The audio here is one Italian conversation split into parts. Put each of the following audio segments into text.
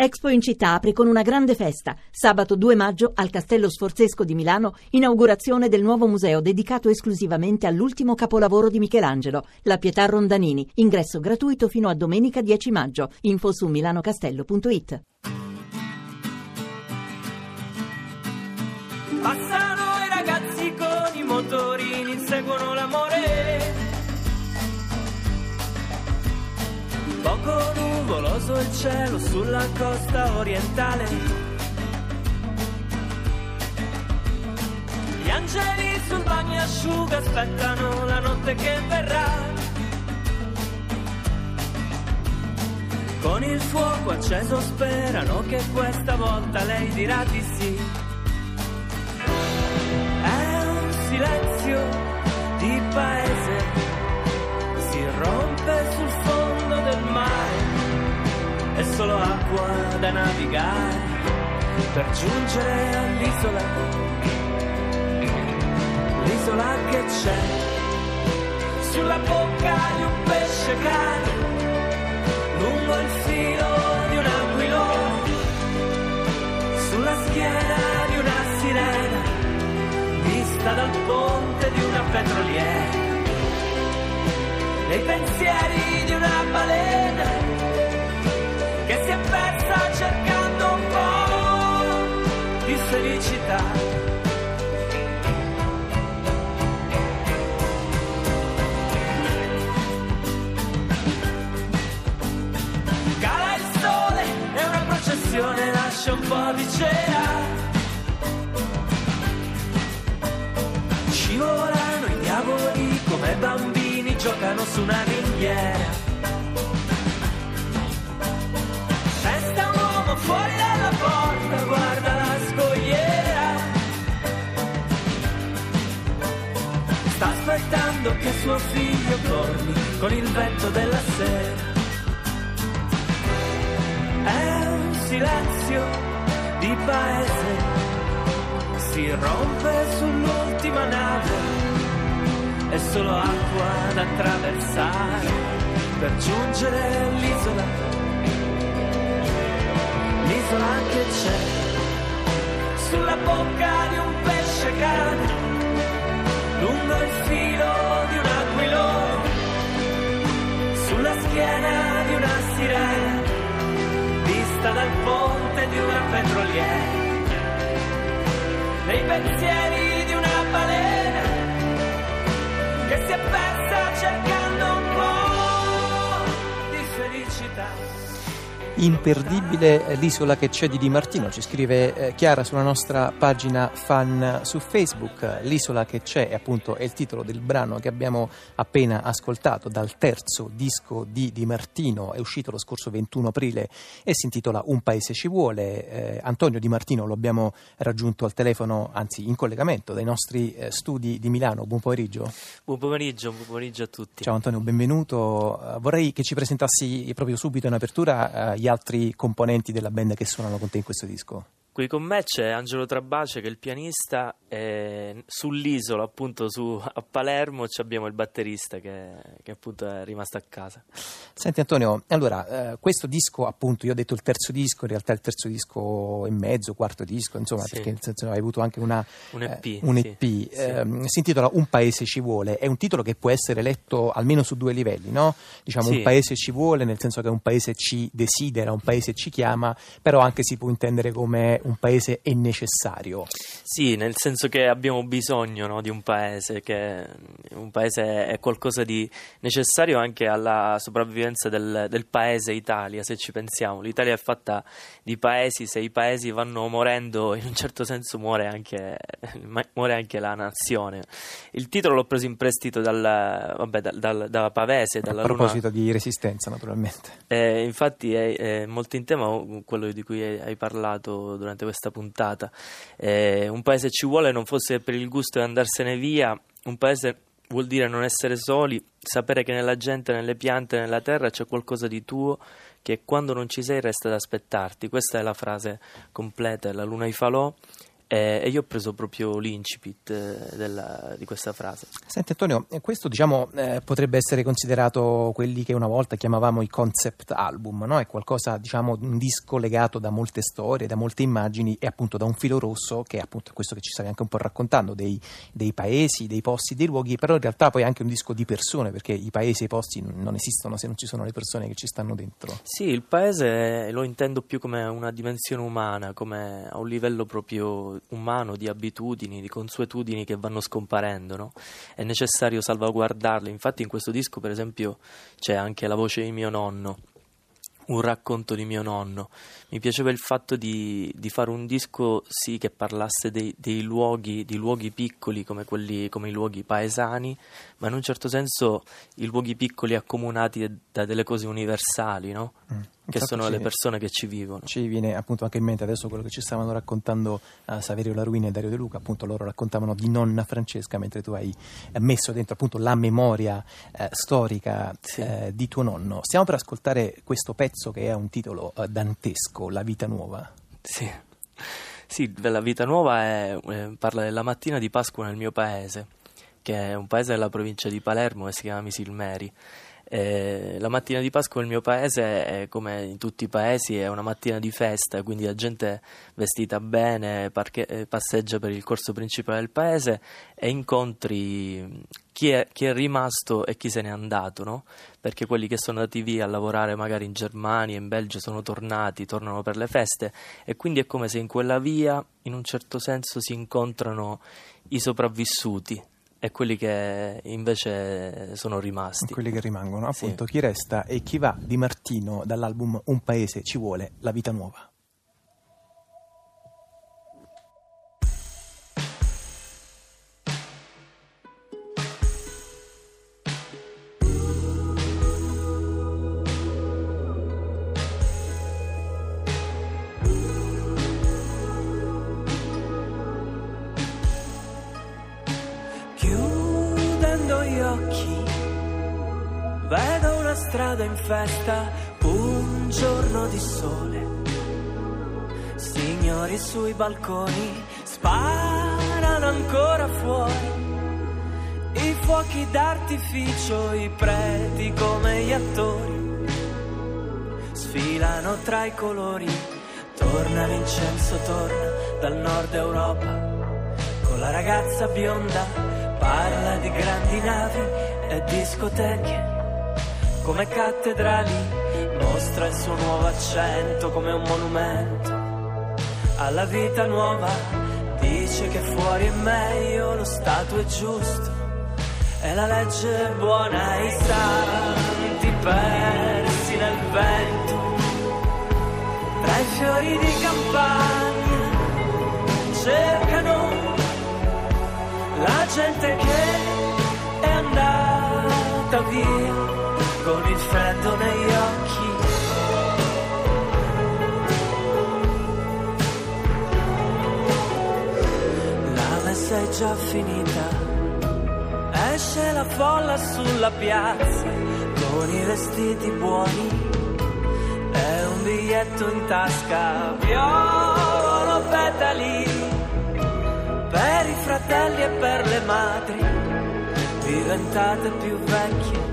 Expo in città apre con una grande festa. Sabato 2 maggio al Castello Sforzesco di Milano, inaugurazione del nuovo museo dedicato esclusivamente all'ultimo capolavoro di Michelangelo, la Pietà Rondanini. Ingresso gratuito fino a domenica 10 maggio. Info su milanocastello.it. Passano i ragazzi con i motorini, inseguono l'amore. Poco nuvoloso il cielo sulla costa orientale. Gli angeli sul bagnasciuga aspettano la notte che verrà. Con il fuoco acceso sperano che questa volta lei dirà di sì. È un silenzio di paese, solo acqua da navigare per giungere all'isola, l'isola che c'è, sulla bocca di un pesce cane, lungo il filo di un aquilone, sulla schiena di una sirena vista dal ponte di una petroliera, nei pensieri di una balena che si è persa cercando un po' di felicità. Cala il sole e una processione lascia un po' di cera. Scivolano i diavoli come bambini giocano su una ringhiera. Fuori dalla porta, guarda la scogliera. Sta aspettando che suo figlio torni con il vento della sera. È un silenzio di paese si rompe sull'ultima nave, è solo acqua da attraversare per giungere all'isola, l'isola che c'è, sulla bocca di un pesce cane, lungo il filo di un aquilone, sulla schiena di una sirena, vista dal ponte di una petroliera nei pensieri di una balena che si è persa cercando un po' di felicità. Imperdibile l'isola che c'è di Di Martino, ci scrive eh, Chiara sulla nostra pagina fan su Facebook. L'isola che c'è è appunto è il titolo del brano che abbiamo appena ascoltato dal terzo disco di Di Martino, è uscito lo scorso 21 aprile e si intitola Un paese ci vuole. Eh, Antonio Di Martino lo abbiamo raggiunto al telefono, anzi in collegamento dai nostri eh, studi di Milano. Buon pomeriggio. Buon pomeriggio, buon pomeriggio a tutti. Ciao Antonio, benvenuto. Vorrei che ci presentassi proprio subito in apertura uh, altri componenti della band che suonano con te in questo disco. Qui con me c'è Angelo Trabace che è il pianista e sull'isola appunto su, a Palermo abbiamo il batterista che, che, appunto è rimasto a casa. Senti Antonio, allora eh, questo disco appunto io ho detto il terzo disco, in realtà il terzo disco e mezzo, quarto disco, insomma sì. perché nel senso, hai avuto anche una, un EP, eh, un EP. Sì. Eh, si intitola Un paese ci vuole, è un titolo che può essere letto almeno su due livelli, no? Diciamo un paese ci vuole nel senso che un paese ci desidera, un paese ci chiama, però anche si può intendere come un paese è necessario. Sì, nel senso che abbiamo bisogno no, di un paese, che un paese è qualcosa di necessario anche alla sopravvivenza del, del, paese Italia, se ci pensiamo. L'Italia è fatta di paesi, se i paesi vanno morendo, in un certo senso muore anche, muore anche la nazione. Il titolo l'ho preso in prestito dal, vabbè, dal, dal, da Pavese. Dalla A proposito Luna. di resistenza, naturalmente. Eh, infatti è, è molto in tema quello di cui hai parlato durante questa puntata. Eh, un paese ci vuole non fosse per il gusto di andarsene via, un paese vuol dire non essere soli, sapere che nella gente, nelle piante, nella terra c'è qualcosa di tuo che quando non ci sei resta ad aspettarti. Questa è la frase completa, la luna di Falò e, e io ho preso proprio l'incipit eh, della, di questa frase. Senti Antonio, eh, questo diciamo eh, potrebbe essere considerato quelli che una volta chiamavamo i concept album, no? è qualcosa, diciamo, un disco legato da molte storie, da molte immagini e appunto da un filo rosso che è appunto questo che ci stavi anche un po' raccontando, dei, dei paesi, dei posti, dei luoghi, però in realtà poi è anche un disco di persone perché i paesi e i posti non esistono se non ci sono le persone che ci stanno dentro. Sì, il paese lo intendo più come una dimensione umana, come a un livello proprio umano di abitudini, di consuetudini che vanno scomparendo, no? È necessario salvaguardarle. Infatti in questo disco, per esempio, c'è anche la voce di mio nonno un racconto di mio nonno. Mi piaceva il fatto di, di fare un disco sì che parlasse dei, dei luoghi, di luoghi piccoli come, quelli, come i luoghi paesani, ma in un certo senso i luoghi piccoli accomunati da delle cose universali, no? Mm che sono ci, le persone che ci vivono. Ci viene appunto anche in mente adesso quello che ci stavano raccontando uh, Saverio Laruini e Dario De Luca, appunto loro raccontavano di nonna Francesca mentre tu hai messo dentro appunto la memoria eh, storica sì. eh, di tuo nonno. Stiamo per ascoltare questo pezzo che ha un titolo uh, dantesco, La vita nuova. Sì. Sì, La vita nuova è, eh, parla della mattina di Pasqua nel mio paese, che è un paese della provincia di Palermo e si chiama Misilmeri. Eh, la mattina di Pasqua nel mio paese, è, come in tutti i paesi, è una mattina di festa, quindi la gente vestita bene parche- eh, passeggia per il corso principale del paese e incontri chi è, chi è rimasto e chi se n'è andato, no? perché quelli che sono andati via a lavorare magari in Germania, in Belgio, sono tornati, tornano per le feste e quindi è come se in quella via, in un certo senso, si incontrano i sopravvissuti e quelli che invece sono rimasti. Quelli che rimangono, appunto, sì. chi resta e chi va di Martino dall'album Un paese ci vuole, la vita nuova. Strada in festa, un giorno di sole. Signori sui balconi sparano ancora fuori. I fuochi d'artificio, i preti come gli attori. Sfilano tra i colori, torna Vincenzo, torna dal nord Europa. Con la ragazza bionda parla di grandi navi e discoteche come cattedrali, mostra il suo nuovo accento come un monumento alla vita nuova. Dice che fuori è meglio, lo stato è giusto, e la legge è buona, i santi persi nel vento, tra i fiori di campagna cercano la gente che è andata via già finita. Esce la folla sulla piazza con i vestiti buoni e un biglietto in tasca. Piovono petali per i fratelli e per le madri diventate più vecchie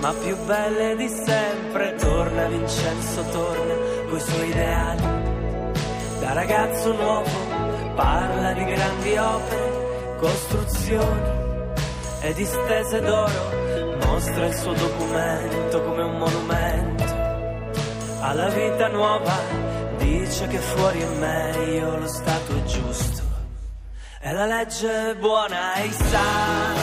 ma più belle di sempre. Torna Vincenzo, torna coi suoi ideali. Da ragazzo nuovo parla di grandi opere, costruzioni e distese d'oro. Mostra il suo documento come un monumento alla vita nuova. Dice che fuori è meglio, lo Stato è giusto. E la legge è buona e santi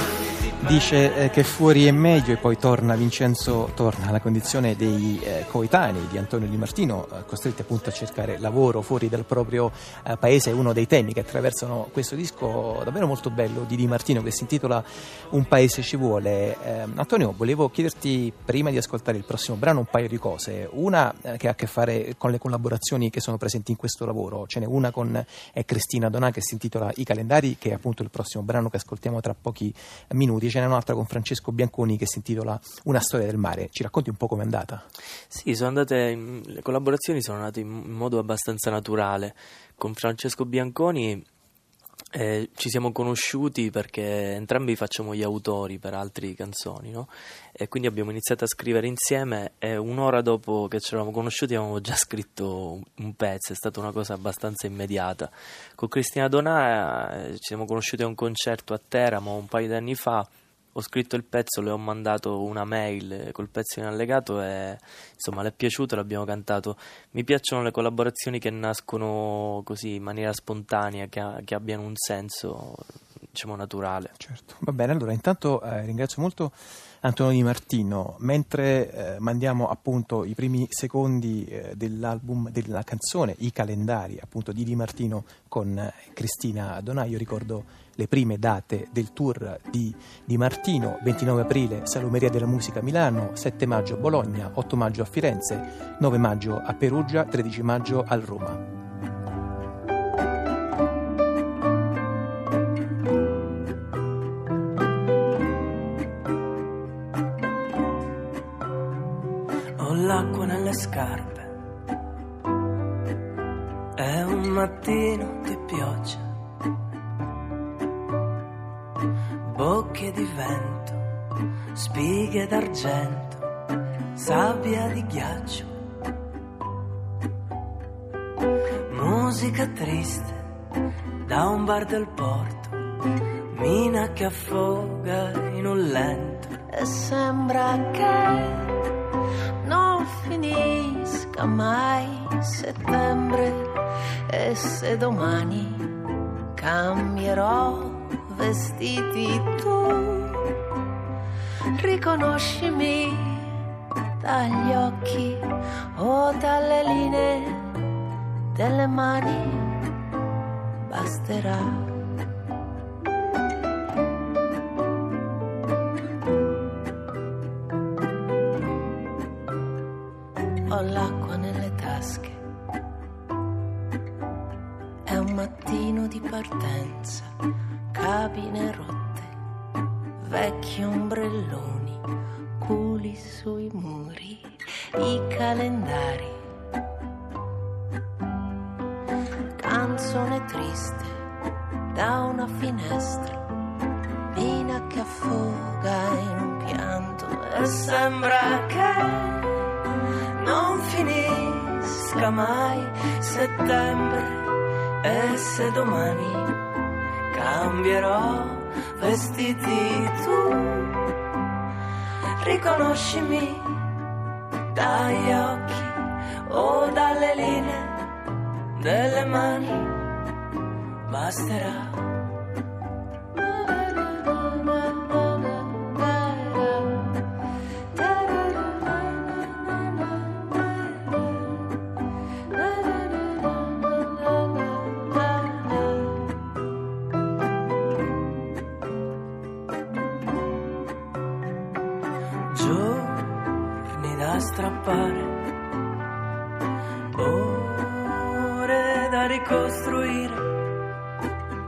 dice eh, che fuori è meglio e poi torna Vincenzo torna alla condizione dei eh, coetanei di Antonio Di Martino eh, costretti appunto a cercare lavoro fuori dal proprio eh, paese. È uno dei temi che attraversano questo disco davvero molto bello di Di Martino che si intitola Un paese ci vuole. Eh, Antonio volevo chiederti prima di ascoltare il prossimo brano un paio di cose. Una eh, che ha a che fare con le collaborazioni che sono presenti in questo lavoro. Ce n'è una con Cristina Donà che si intitola I calendari che è appunto il prossimo brano che ascoltiamo tra pochi minuti ce n'è un'altra con Francesco Bianconi che si intitola Una storia del mare. Ci racconti un po' com'è andata? Sì, andate, le collaborazioni sono andate in modo abbastanza naturale. Con Francesco Bianconi eh, ci siamo conosciuti perché entrambi facciamo gli autori per altre canzoni, no? E quindi abbiamo iniziato a scrivere insieme e un'ora dopo che ci eravamo conosciuti avevamo già scritto un pezzo, è stata una cosa abbastanza immediata. Con Cristina Donà eh, ci siamo conosciuti a un concerto a Teramo un paio di anni fa ho scritto il pezzo, le ho mandato una mail col pezzo in allegato e insomma le è piaciuto, l'abbiamo cantato. Mi piacciono le collaborazioni che nascono così in maniera spontanea, che, che abbiano un senso diciamo naturale. Certo, va bene, allora intanto eh, ringrazio molto Antonio Di Martino, mentre eh, mandiamo appunto i primi secondi eh, dell'album, della canzone, i calendari appunto di Di Martino con eh, Cristina Donaio, ricordo le prime date del tour di Di Martino, 29 aprile Salumeria della Musica a Milano, 7 maggio Bologna, 8 maggio a Firenze, 9 maggio a Perugia, 13 maggio a Roma. L'acqua nelle scarpe. È un mattino di pioggia. Di vento, spighe d'argento, sabbia di ghiaccio. Musica triste da un bar del porto, mina che affoga in un lento. E sembra che non finisca mai settembre e se domani cambierò vestiti tu. Riconoscimi dagli occhi o dalle linee delle mani. Basterà calendari. Canzone triste da una finestra, mina che affoga in un pianto e sembra che non finisca mai settembre e se domani cambierò vestiti tu riconoscimi dagli occhi o dalle linee delle mani. Basterà ricostruire,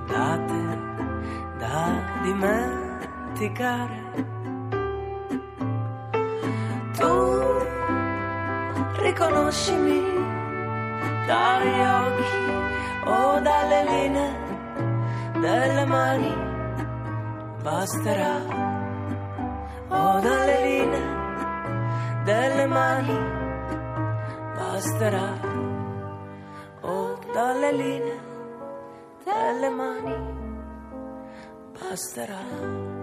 date da dimenticare. Tu riconoscimi dagli occhi o dalle linee delle mani, basterà. O dalle linee delle mani. Basterà linee delle mani. Basterà